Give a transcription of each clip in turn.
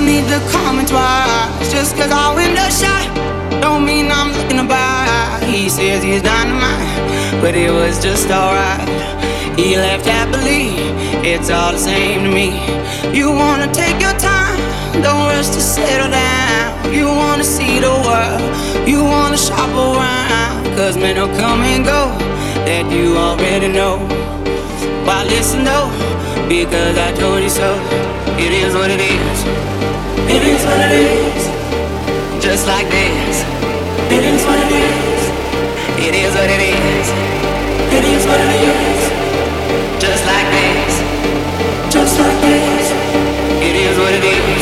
No need call me twice. Just cause I shot, don't mean I'm looking to buy. He says he's dynamite, but it was just alright. He left happily, it's all the same to me. You wanna take your time, don't rush to settle down. You wanna see the world, you wanna shop around. Cause men will come and go, that you already know. Why listen though? Because I told you so. It is what it is. It is what it is. Just like this. It is what it is. It is what it is. It is what it is. Just like this. Just like this. It is what it is.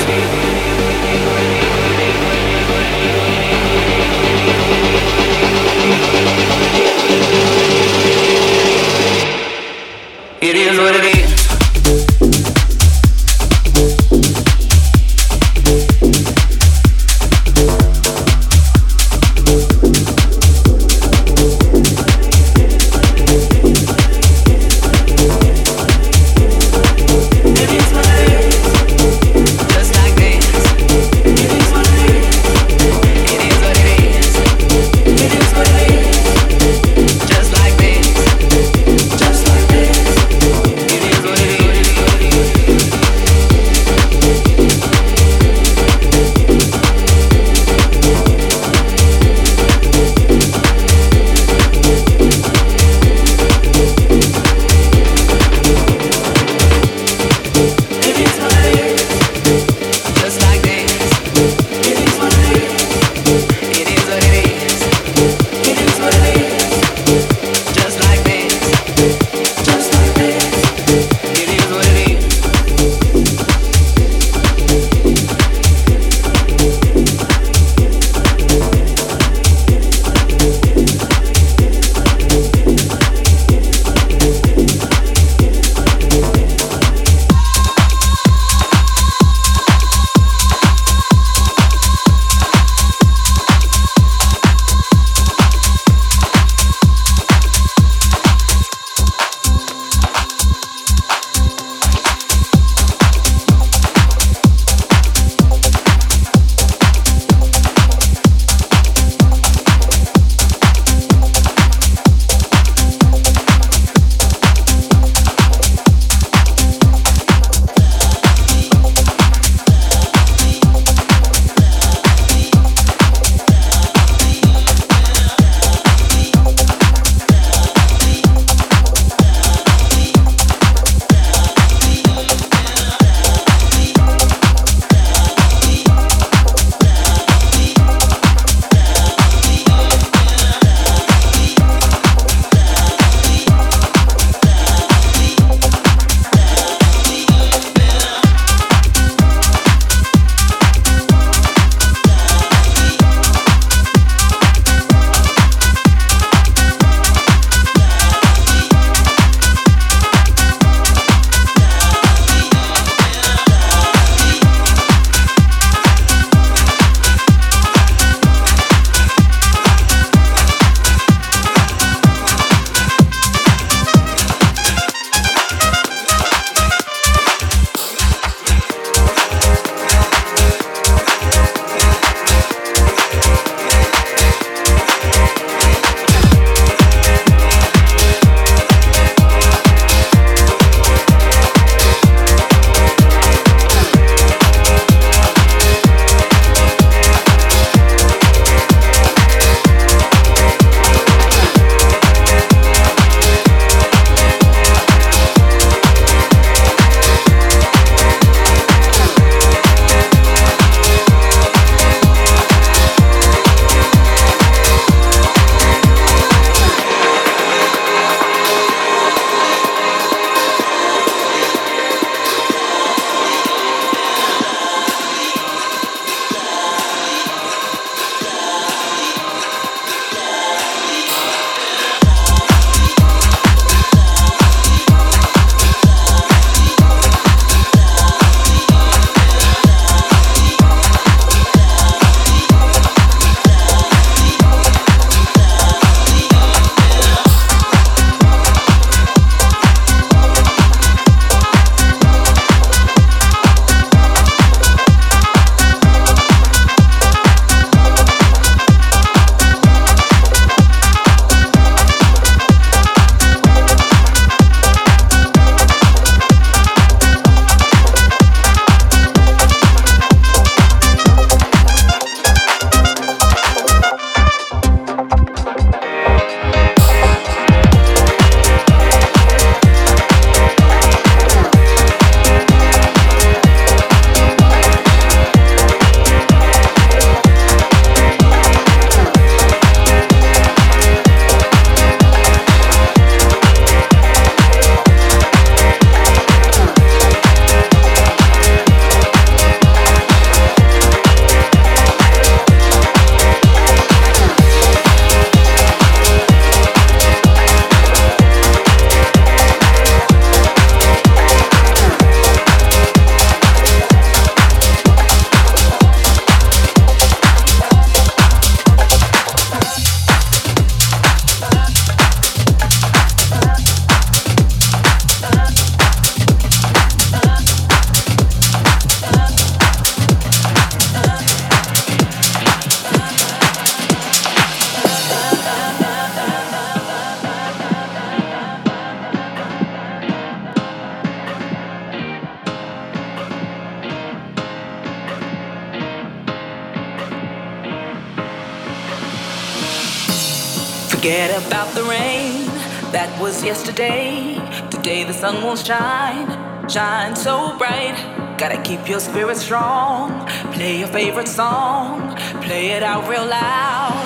Gotta keep your spirit strong. Play your favorite song. Play it out real loud.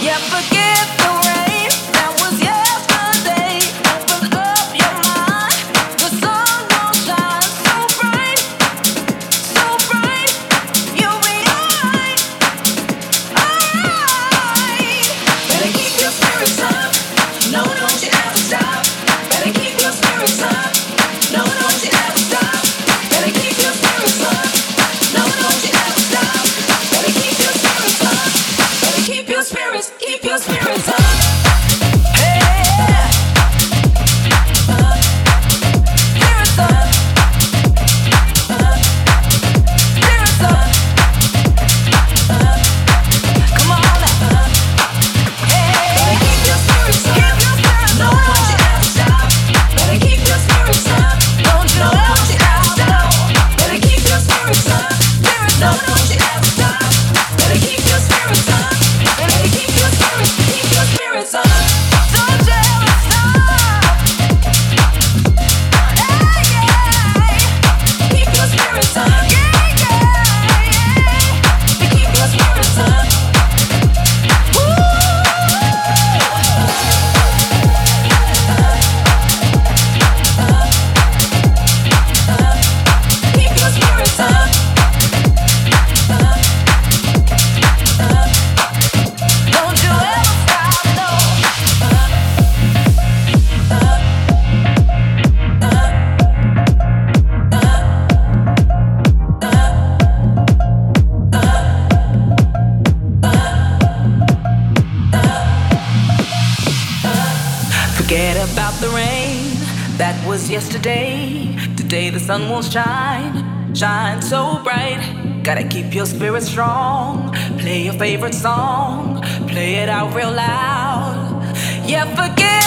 Yeah, forget the shine, shine so bright. Gotta keep your spirit strong. Play your favorite song, play it out real loud. Yeah, forget.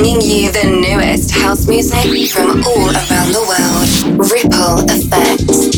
bringing you the newest house music from all around the world. Ripple Effect.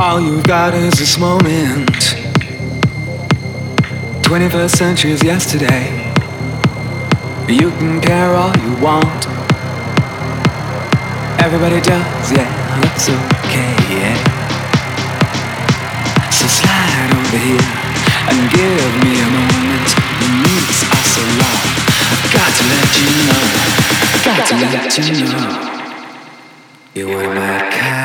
All you've got is this moment. 21st century is yesterday. You can care all you want. Everybody does, yeah, it's okay, yeah. So slide over here and give me a moment. The needs are so long. I've got to let you know. I've got to let you know. You are my kind.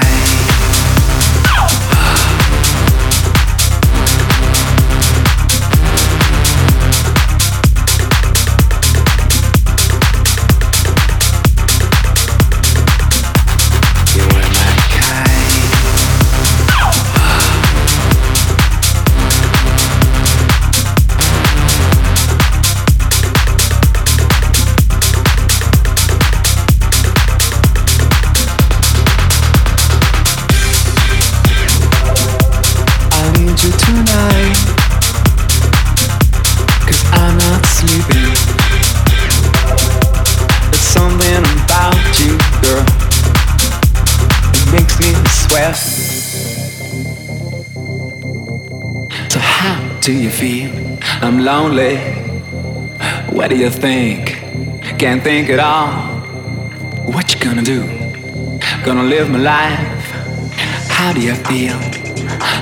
Lonely. What do you think? Can't think at all. What you gonna do? Gonna live my life. How do you feel?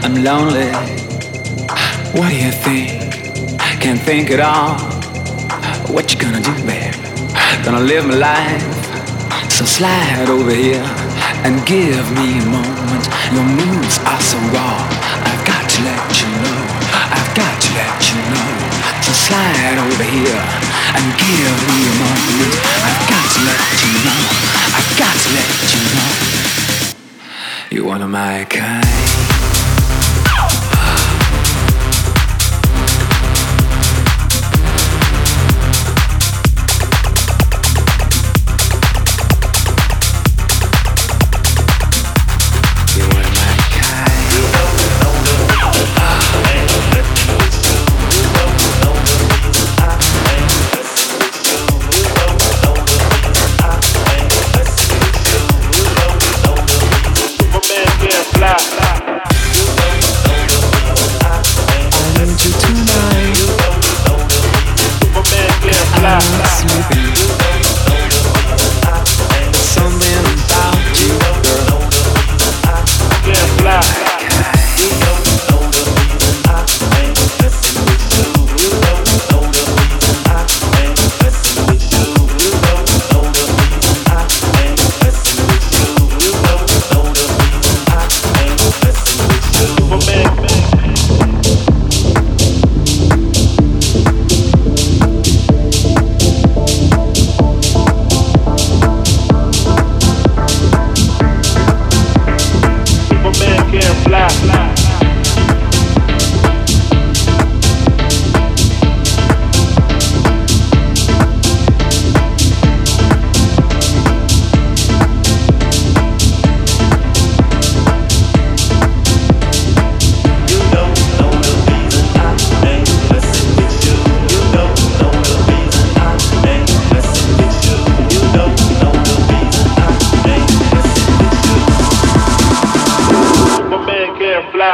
I'm lonely. What do you think? Can't think at all. What you gonna do, babe? Gonna live my life. So slide over here and give me a moment. Your moves are so raw. And give me a moment. I've got to let you know. I've got to let you know. You're one of my kind.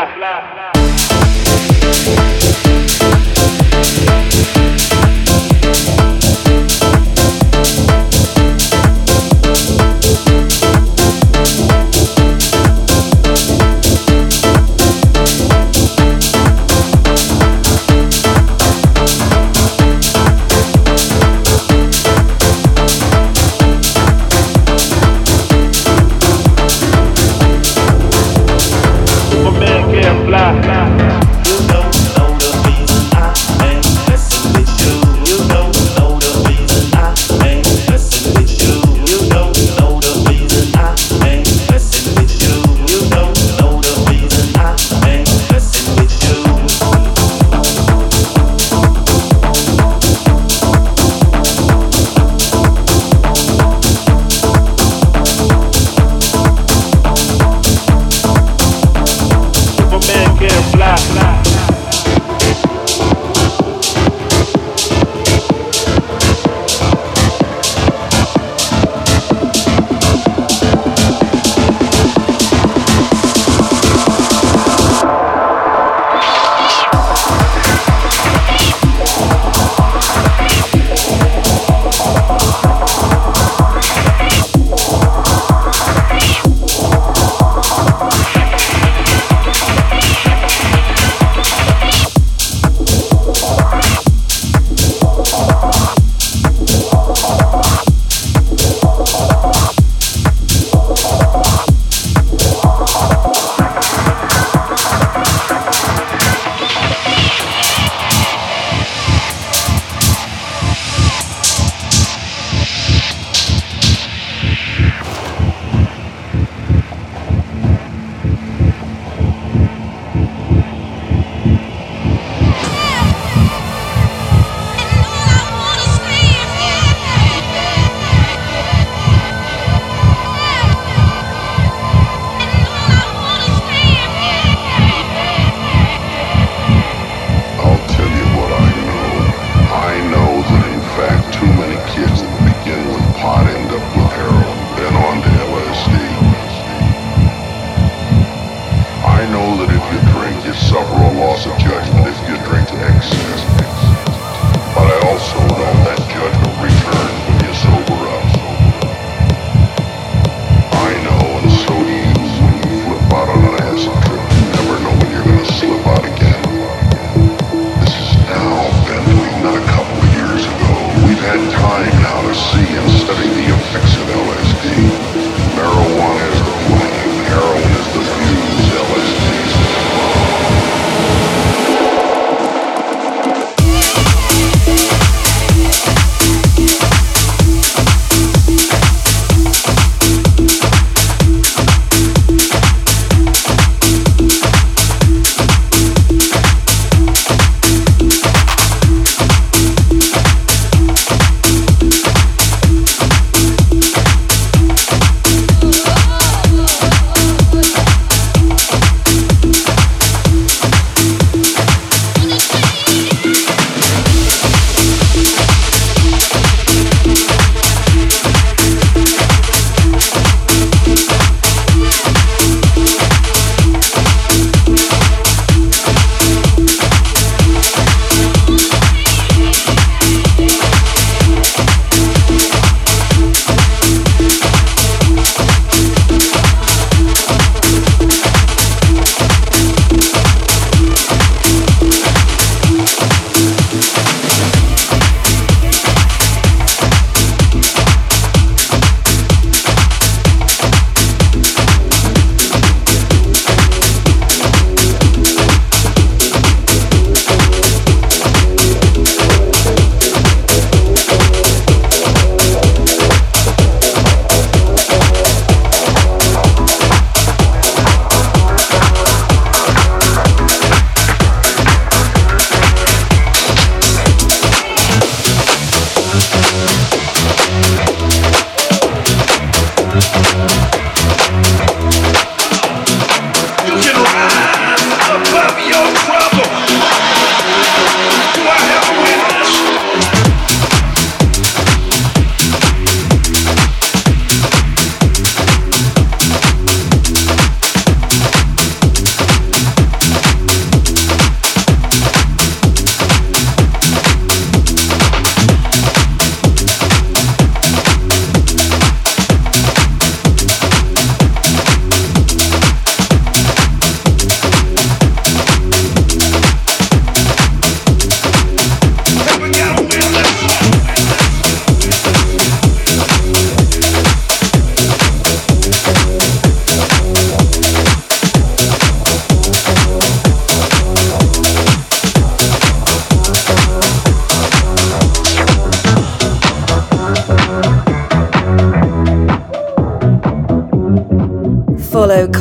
fly.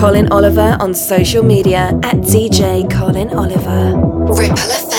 Colin Oliver on social media at DJ Colin Oliver. Ripple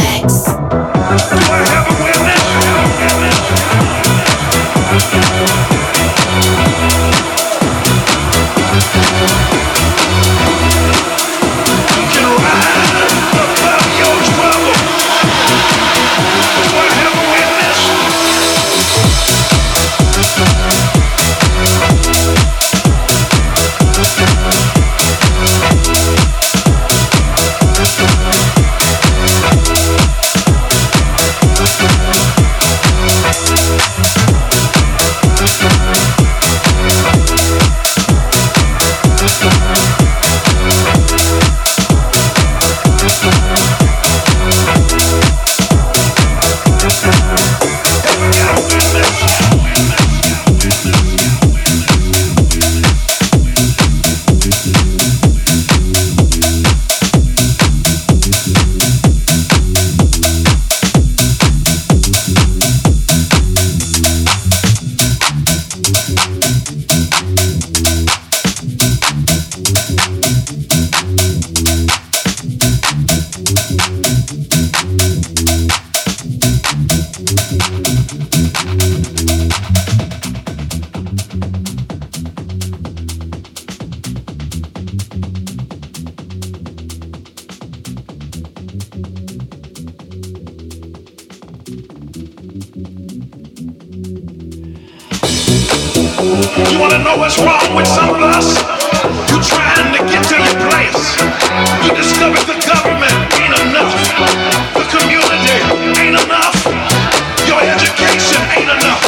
You wanna know what's wrong with some of us? You trying to get to your place. You discovered the government ain't enough. The community ain't enough. Your education ain't enough.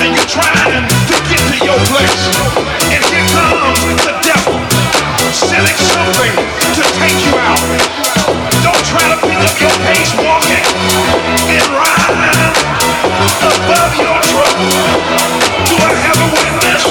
And you trying to get to your place. And here comes the devil selling something to take you out. Don't try to pick up your pace walking and rise above your truck Do I have a